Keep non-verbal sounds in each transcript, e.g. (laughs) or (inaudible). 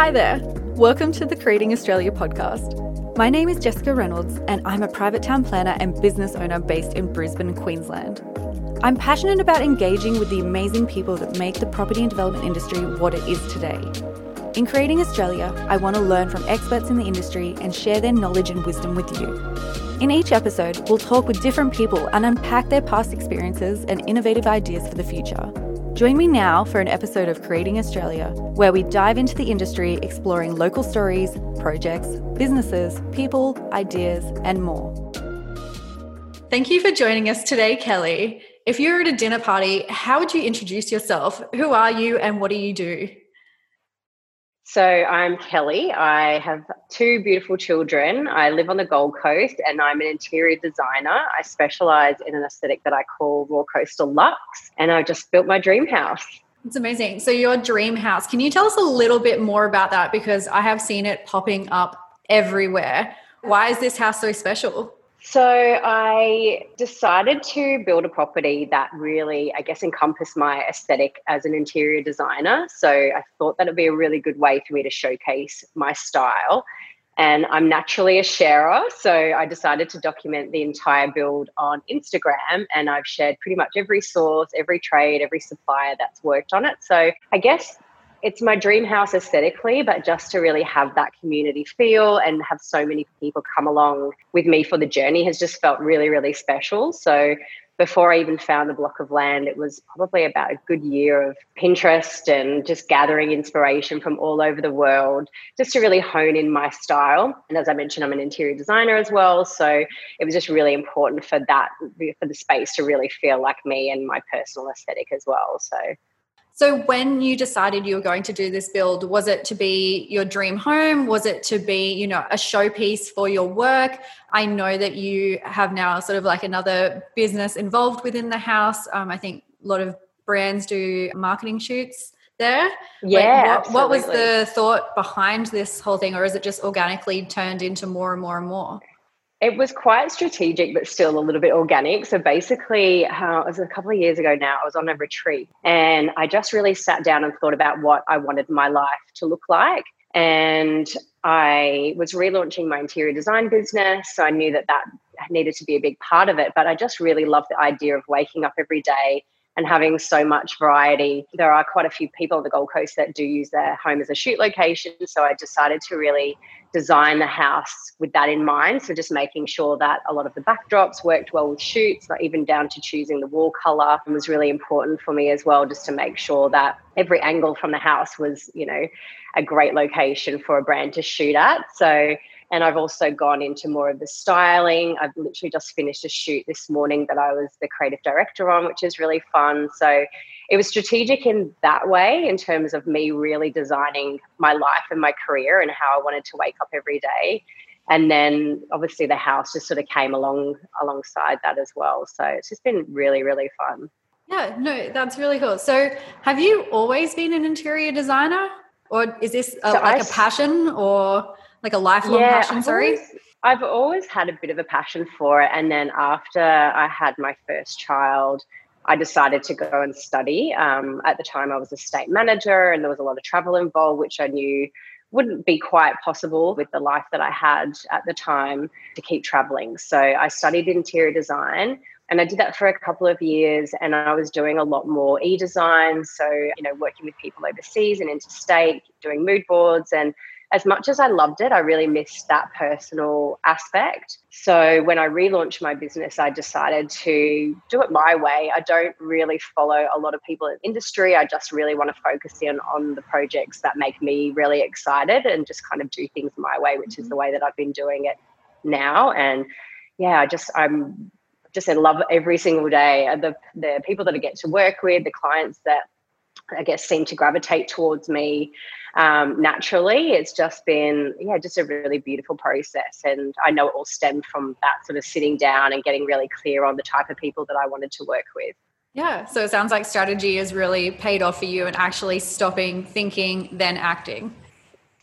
Hi there. Welcome to the Creating Australia podcast. My name is Jessica Reynolds, and I'm a private town planner and business owner based in Brisbane, Queensland. I'm passionate about engaging with the amazing people that make the property and development industry what it is today. In Creating Australia, I want to learn from experts in the industry and share their knowledge and wisdom with you. In each episode, we'll talk with different people and unpack their past experiences and innovative ideas for the future. Join me now for an episode of Creating Australia, where we dive into the industry exploring local stories, projects, businesses, people, ideas, and more. Thank you for joining us today, Kelly. If you were at a dinner party, how would you introduce yourself? Who are you and what do you do? So I'm Kelly. I have two beautiful children. I live on the Gold Coast and I'm an interior designer. I specialize in an aesthetic that I call raw coastal luxe and I just built my dream house. It's amazing. So your dream house, can you tell us a little bit more about that because I have seen it popping up everywhere. Why is this house so special? So I decided to build a property that really, I guess, encompassed my aesthetic as an interior designer. So I thought that would be a really good way for me to showcase my style. And I'm naturally a sharer. So I decided to document the entire build on Instagram. And I've shared pretty much every source, every trade, every supplier that's worked on it. So I guess it's my dream house aesthetically, but just to really have that community feel and have so many people come along with me for the journey has just felt really, really special. So before I even found the block of land, it was probably about a good year of Pinterest and just gathering inspiration from all over the world, just to really hone in my style. And as I mentioned, I'm an interior designer as well. So it was just really important for that, for the space to really feel like me and my personal aesthetic as well. So so, when you decided you were going to do this build, was it to be your dream home? Was it to be, you know, a showpiece for your work? I know that you have now sort of like another business involved within the house. Um, I think a lot of brands do marketing shoots there. Yeah. Like what, what was the thought behind this whole thing, or is it just organically turned into more and more and more? It was quite strategic, but still a little bit organic. So basically, uh, it was a couple of years ago now, I was on a retreat and I just really sat down and thought about what I wanted my life to look like. And I was relaunching my interior design business. So I knew that that needed to be a big part of it. But I just really loved the idea of waking up every day and having so much variety. There are quite a few people on the Gold Coast that do use their home as a shoot location. So I decided to really design the house with that in mind. So just making sure that a lot of the backdrops worked well with shoots, not even down to choosing the wall color was really important for me as well, just to make sure that every angle from the house was, you know, a great location for a brand to shoot at. So and I've also gone into more of the styling. I've literally just finished a shoot this morning that I was the creative director on, which is really fun. So it was strategic in that way, in terms of me really designing my life and my career and how I wanted to wake up every day. And then obviously the house just sort of came along alongside that as well. So it's just been really, really fun. Yeah, no, that's really cool. So have you always been an interior designer? Or is this a, so like I, a passion or like a lifelong yeah, passion, sorry? Always, I've always had a bit of a passion for it. And then after I had my first child, I decided to go and study. Um, at the time, I was a state manager and there was a lot of travel involved, which I knew wouldn't be quite possible with the life that I had at the time to keep traveling. So I studied interior design and I did that for a couple of years and I was doing a lot more e-design. So, you know, working with people overseas and interstate, doing mood boards and as much as I loved it, I really missed that personal aspect. So when I relaunched my business, I decided to do it my way. I don't really follow a lot of people in industry. I just really want to focus in on the projects that make me really excited and just kind of do things my way, which is mm-hmm. the way that I've been doing it now. And yeah, I just I'm just in love every single day. The the people that I get to work with, the clients that I guess seem to gravitate towards me um, naturally. It's just been, yeah, just a really beautiful process. And I know it all stemmed from that sort of sitting down and getting really clear on the type of people that I wanted to work with. Yeah. So it sounds like strategy has really paid off for you and actually stopping thinking, then acting.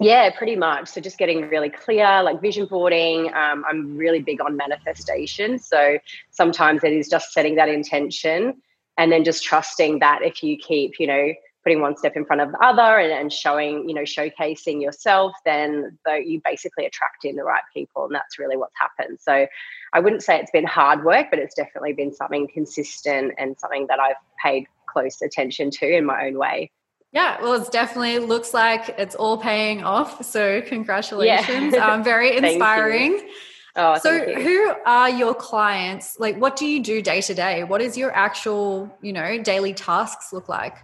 Yeah, pretty much. So just getting really clear, like vision boarding. Um, I'm really big on manifestation. So sometimes it is just setting that intention and then just trusting that if you keep, you know, putting one step in front of the other and, and showing, you know, showcasing yourself, then the, you basically attract in the right people. And that's really what's happened. So I wouldn't say it's been hard work, but it's definitely been something consistent and something that I've paid close attention to in my own way. Yeah, well, it definitely looks like it's all paying off. So, congratulations. Yeah. Um, very (laughs) inspiring. Oh, so who are your clients? Like what do you do day to day? What is your actual, you know, daily tasks look like?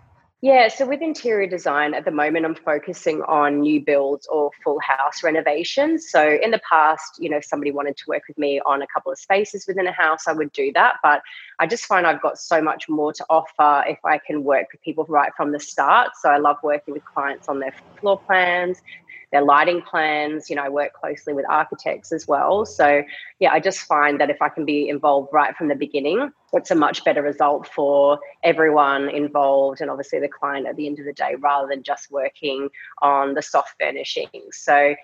Yeah, so with interior design at the moment, I'm focusing on new builds or full house renovations. So in the past, you know, if somebody wanted to work with me on a couple of spaces within a house, I would do that. But I just find I've got so much more to offer if I can work with people right from the start. So I love working with clients on their floor plans, their lighting plans. You know, I work closely with architects as well. So, yeah, I just find that if I can be involved right from the beginning, it's a much better result for everyone involved and obviously the client at the end of the day rather than just working on the soft furnishings. So,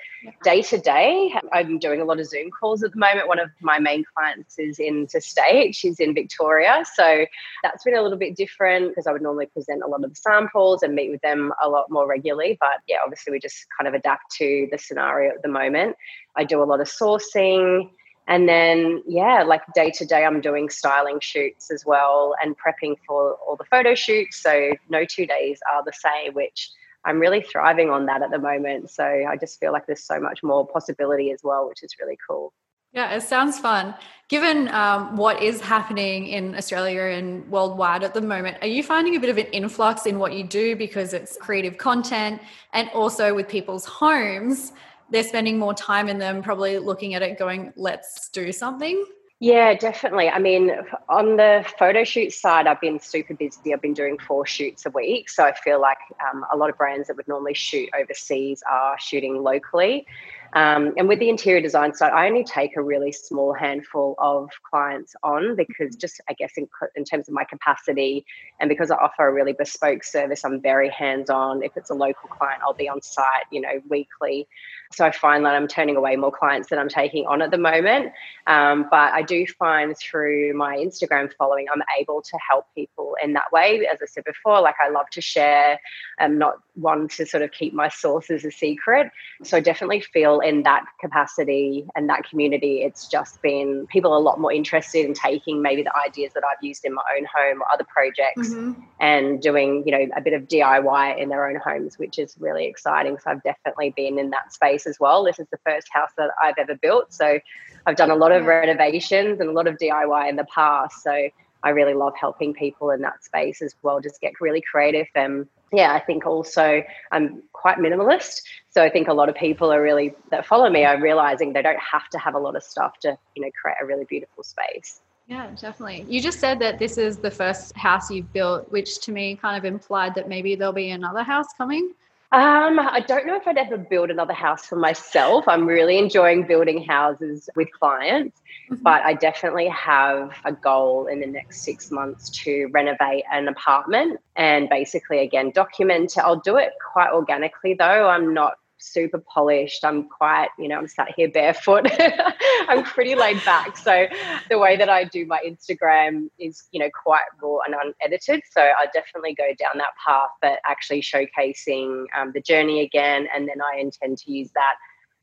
day to day, I'm doing a lot of Zoom calls at the moment. One of my main clients is interstate, she's in Victoria. So, that's been a little bit different because I would normally present a lot of the samples and meet with them a lot more regularly. But yeah, obviously, we just kind of adapt to the scenario at the moment. I do a lot of sourcing and then yeah like day to day i'm doing styling shoots as well and prepping for all the photo shoots so no two days are the same which i'm really thriving on that at the moment so i just feel like there's so much more possibility as well which is really cool yeah, it sounds fun. Given um, what is happening in Australia and worldwide at the moment, are you finding a bit of an influx in what you do because it's creative content and also with people's homes? They're spending more time in them, probably looking at it going, let's do something. Yeah, definitely. I mean, on the photo shoot side, I've been super busy. I've been doing four shoots a week. So I feel like um, a lot of brands that would normally shoot overseas are shooting locally. Um, and with the interior design side, I only take a really small handful of clients on because, just I guess, in, in terms of my capacity and because I offer a really bespoke service, I'm very hands on. If it's a local client, I'll be on site, you know, weekly. So I find that I'm turning away more clients than I'm taking on at the moment. Um, but I do find through my Instagram following, I'm able to help people in that way. As I said before, like I love to share. I'm not one to sort of keep my sources a secret. So I definitely feel in that capacity and that community, it's just been people a lot more interested in taking maybe the ideas that I've used in my own home or other projects mm-hmm. and doing, you know, a bit of DIY in their own homes, which is really exciting. So I've definitely been in that space space as well. This is the first house that I've ever built. So I've done a lot of renovations and a lot of DIY in the past. So I really love helping people in that space as well, just get really creative. And yeah, I think also I'm quite minimalist. So I think a lot of people are really that follow me are realizing they don't have to have a lot of stuff to, you know, create a really beautiful space. Yeah, definitely. You just said that this is the first house you've built, which to me kind of implied that maybe there'll be another house coming. Um, I don't know if I'd ever build another house for myself. I'm really enjoying building houses with clients, mm-hmm. but I definitely have a goal in the next six months to renovate an apartment and basically, again, document it. I'll do it quite organically though. I'm not super polished. I'm quite, you know, I'm sat here barefoot. (laughs) I'm pretty laid back. So the way that I do my Instagram is, you know, quite raw and unedited. So I definitely go down that path, but actually showcasing um, the journey again. And then I intend to use that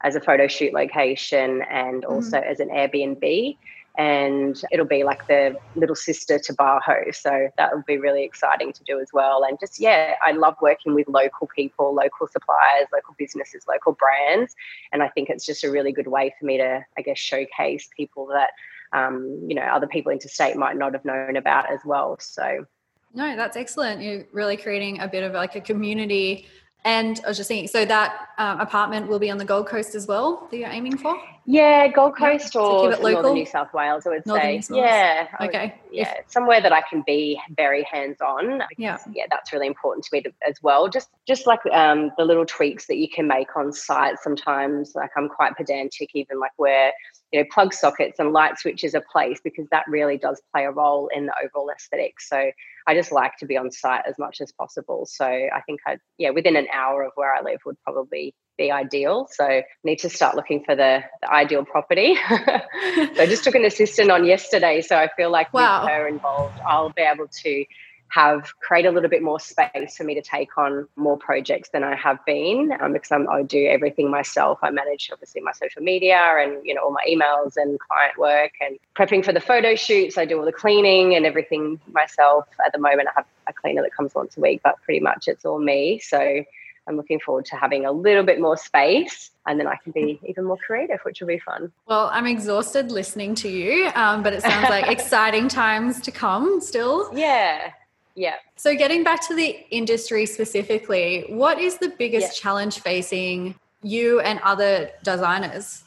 as a photo shoot location and mm-hmm. also mm-hmm. as an Airbnb and it'll be like the little sister to Baho. So that will be really exciting to do as well. And just, yeah, I love working with local people, local suppliers, local businesses, local brands. And I think it's just a really good way for me to, I guess, showcase people that, um, you know, other people interstate might not have known about as well. So, no, that's excellent. You're really creating a bit of like a community and I was just thinking, so that um, apartment will be on the Gold Coast as well that you're aiming for? Yeah, Gold Coast or Northern New South Wales, I would Northern say. Yeah. Okay. Would, yeah, if, somewhere that I can be very hands on. Yeah. Yeah, that's really important to me to, as well. Just just like um, the little tweaks that you can make on site sometimes. Like I'm quite pedantic, even like where you know plug sockets and light switches are placed because that really does play a role in the overall aesthetic. So I just like to be on site as much as possible. So I think I yeah within an hour of where I live would probably be ideal. So need to start looking for the, the ideal property. (laughs) so I just took an assistant on yesterday. So I feel like wow. with her involved, I'll be able to have create a little bit more space for me to take on more projects than I have been um, because I'm, I do everything myself. I manage obviously my social media and you know all my emails and client work and prepping for the photo shoots. I do all the cleaning and everything myself. At the moment, I have a cleaner that comes once a week, but pretty much it's all me. So I'm looking forward to having a little bit more space and then I can be even more creative, which will be fun. Well, I'm exhausted listening to you, um, but it sounds like (laughs) exciting times to come still. Yeah, yeah. So, getting back to the industry specifically, what is the biggest yeah. challenge facing you and other designers?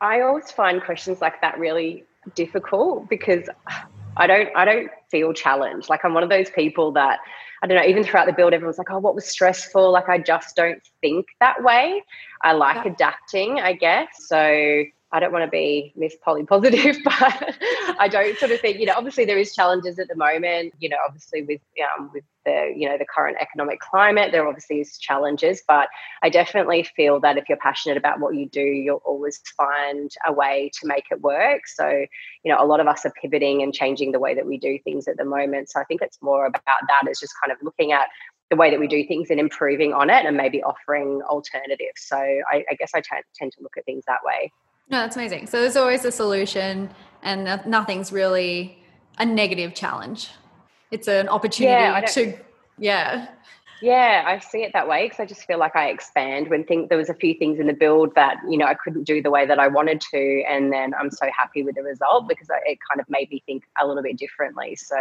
I always find questions like that really difficult because I don't I don't feel challenged. Like I'm one of those people that I don't know, even throughout the build, everyone's like, oh, what was stressful? Like I just don't think that way. I like yeah. adapting, I guess. So I don't want to be Miss Polly Positive, (laughs) but I don't sort of think, you know, obviously there is challenges at the moment, you know, obviously with um, with the, you know, the current economic climate, there obviously is challenges, but I definitely feel that if you're passionate about what you do, you'll always find a way to make it work. So, you know, a lot of us are pivoting and changing the way that we do things at the moment. So I think it's more about that. It's just kind of looking at the way that we do things and improving on it and maybe offering alternatives. So I, I guess I t- tend to look at things that way. No, that's amazing. So there's always a solution, and nothing's really a negative challenge. It's an opportunity yeah, to, yeah. Yeah, I see it that way because I just feel like I expand when think there was a few things in the build that you know I couldn't do the way that I wanted to, and then I'm so happy with the result because it kind of made me think a little bit differently. So,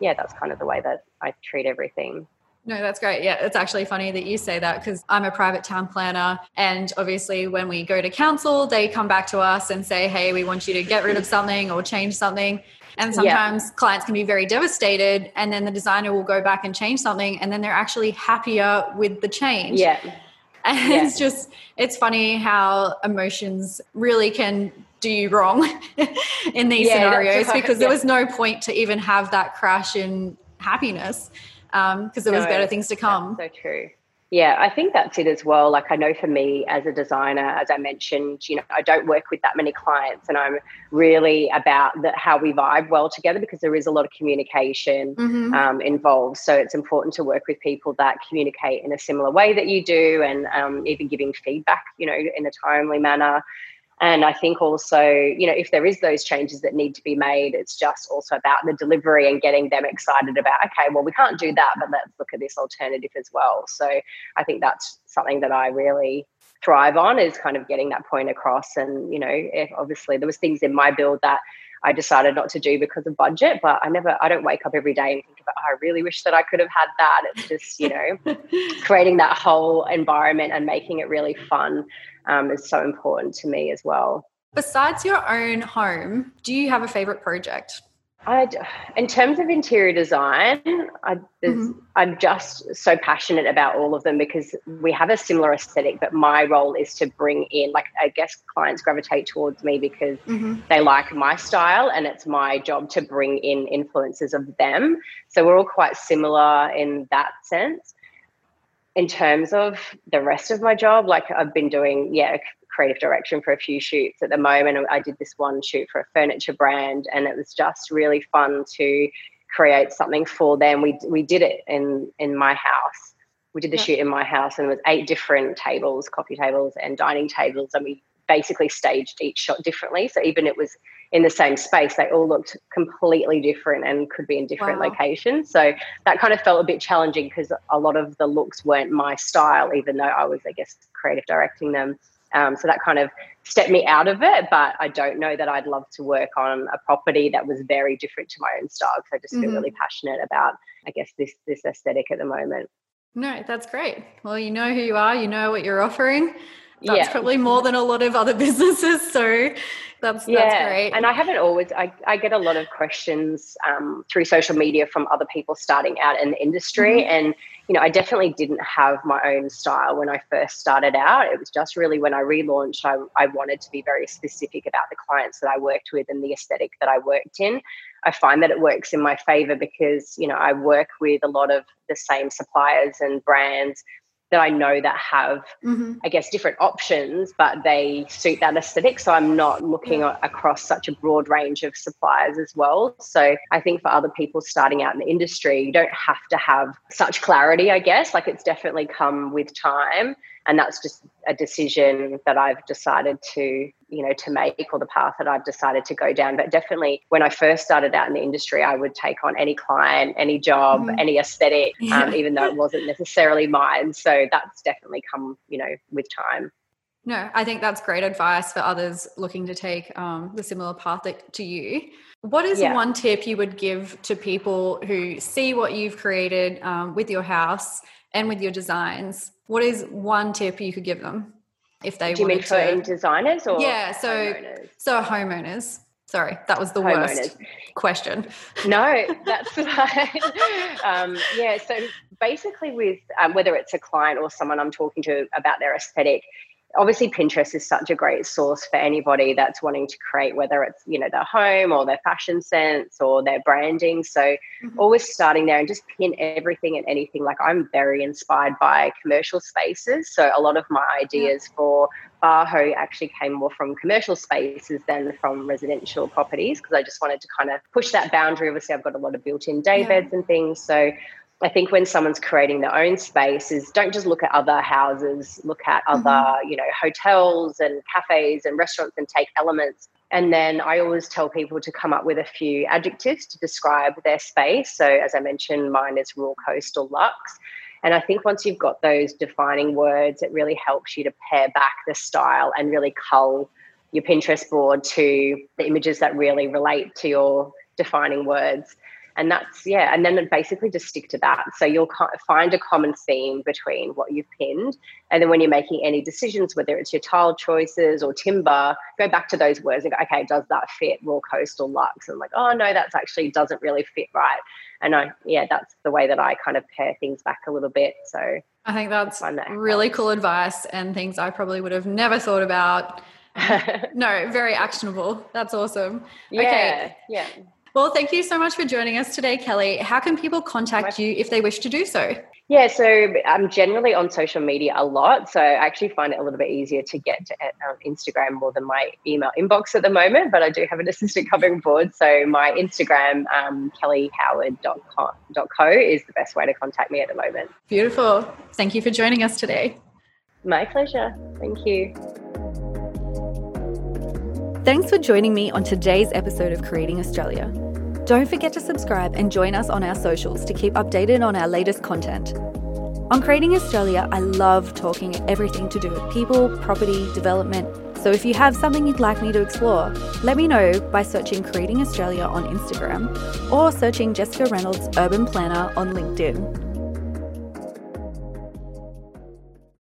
yeah, that's kind of the way that I treat everything. No, that's great. Yeah, it's actually funny that you say that because I'm a private town planner. And obviously, when we go to council, they come back to us and say, hey, we want you to get rid of something or change something. And sometimes yeah. clients can be very devastated. And then the designer will go back and change something. And then they're actually happier with the change. Yeah. And yeah. it's just, it's funny how emotions really can do you wrong (laughs) in these yeah, scenarios (laughs) because there was no point to even have that crash in happiness because um, there was no, better things to come. so true. Yeah, I think that's it as well. Like I know for me as a designer, as I mentioned, you know, I don't work with that many clients, and I'm really about the, how we vibe well together because there is a lot of communication mm-hmm. um, involved. So it's important to work with people that communicate in a similar way that you do, and um, even giving feedback, you know, in a timely manner. And I think also, you know, if there is those changes that need to be made, it's just also about the delivery and getting them excited about, okay, well, we can't do that, but let's look at this alternative as well. So I think that's something that I really thrive on is kind of getting that point across. And, you know, obviously there was things in my build that I decided not to do because of budget, but I never, I don't wake up every day and think about, oh, I really wish that I could have had that. It's just, you know, (laughs) creating that whole environment and making it really fun um, is so important to me as well. Besides your own home, do you have a favorite project? I, in terms of interior design, I, mm-hmm. I'm just so passionate about all of them because we have a similar aesthetic. But my role is to bring in, like, I guess clients gravitate towards me because mm-hmm. they like my style, and it's my job to bring in influences of them. So we're all quite similar in that sense in terms of the rest of my job, like I've been doing, yeah, creative direction for a few shoots at the moment. I did this one shoot for a furniture brand, and it was just really fun to create something for them. We we did it in in my house. We did the yeah. shoot in my house, and it was eight different tables, coffee tables, and dining tables, and we basically staged each shot differently. So even it was in the same space, they all looked completely different and could be in different wow. locations. So that kind of felt a bit challenging because a lot of the looks weren't my style, even though I was, I guess, creative directing them. Um, so that kind of stepped me out of it. But I don't know that I'd love to work on a property that was very different to my own style because I just mm-hmm. feel really passionate about, I guess, this this aesthetic at the moment. No, that's great. Well, you know who you are, you know what you're offering that's yeah. probably more than a lot of other (laughs) businesses. So that's, yeah. that's great. And I haven't always, I, I get a lot of questions um, through social media from other people starting out in the industry. Mm-hmm. And, you know, I definitely didn't have my own style when I first started out. It was just really when I relaunched, I, I wanted to be very specific about the clients that I worked with and the aesthetic that I worked in. I find that it works in my favor because, you know, I work with a lot of the same suppliers and brands that I know that have, mm-hmm. I guess, different options, but they suit that aesthetic. So I'm not looking yeah. across such a broad range of suppliers as well. So I think for other people starting out in the industry, you don't have to have such clarity, I guess. Like it's definitely come with time and that's just a decision that I've decided to you know to make or the path that I've decided to go down but definitely when I first started out in the industry I would take on any client any job mm-hmm. any aesthetic yeah. um, even though it wasn't necessarily mine so that's definitely come you know with time no I think that's great advice for others looking to take um, the similar path to you what is yeah. one tip you would give to people who see what you've created um, with your house and with your designs what is one tip you could give them if they Do you mean for to, designers or yeah so homeowners? so homeowners sorry that was the homeowners. worst question no (laughs) that's fine um, yeah so basically with um, whether it's a client or someone i'm talking to about their aesthetic obviously pinterest is such a great source for anybody that's wanting to create whether it's you know their home or their fashion sense or their branding so mm-hmm. always starting there and just pin everything and anything like i'm very inspired by commercial spaces so a lot of my ideas yeah. for Baho actually came more from commercial spaces than from residential properties because I just wanted to kind of push that boundary. Obviously, I've got a lot of built-in day yeah. beds and things, so I think when someone's creating their own space is don't just look at other houses, look at other, mm-hmm. you know, hotels and cafes and restaurants and take elements. And then I always tell people to come up with a few adjectives to describe their space. So as I mentioned, mine is raw coastal luxe. And I think once you've got those defining words, it really helps you to pare back the style and really cull your Pinterest board to the images that really relate to your defining words and that's yeah and then basically just stick to that. So you'll find a common theme between what you've pinned and then when you're making any decisions whether it's your tile choices or timber go back to those words and go okay does that fit raw coastal luxe? And like oh no that's actually doesn't really fit right. And i yeah that's the way that i kind of pare things back a little bit. So i think that's I that really cool advice and things i probably would have never thought about. (laughs) No very actionable. That's awesome. Yeah, okay. yeah well, thank you so much for joining us today, Kelly. How can people contact you if they wish to do so? Yeah, so I'm generally on social media a lot. So I actually find it a little bit easier to get to um, Instagram more than my email inbox at the moment. But I do have an (laughs) assistant covering board. So my Instagram, um, kellyhoward.co, is the best way to contact me at the moment. Beautiful. Thank you for joining us today. My pleasure. Thank you. Thanks for joining me on today's episode of Creating Australia. Don't forget to subscribe and join us on our socials to keep updated on our latest content. On Creating Australia, I love talking everything to do with people, property, development. So if you have something you'd like me to explore, let me know by searching Creating Australia on Instagram or searching Jessica Reynolds Urban Planner on LinkedIn.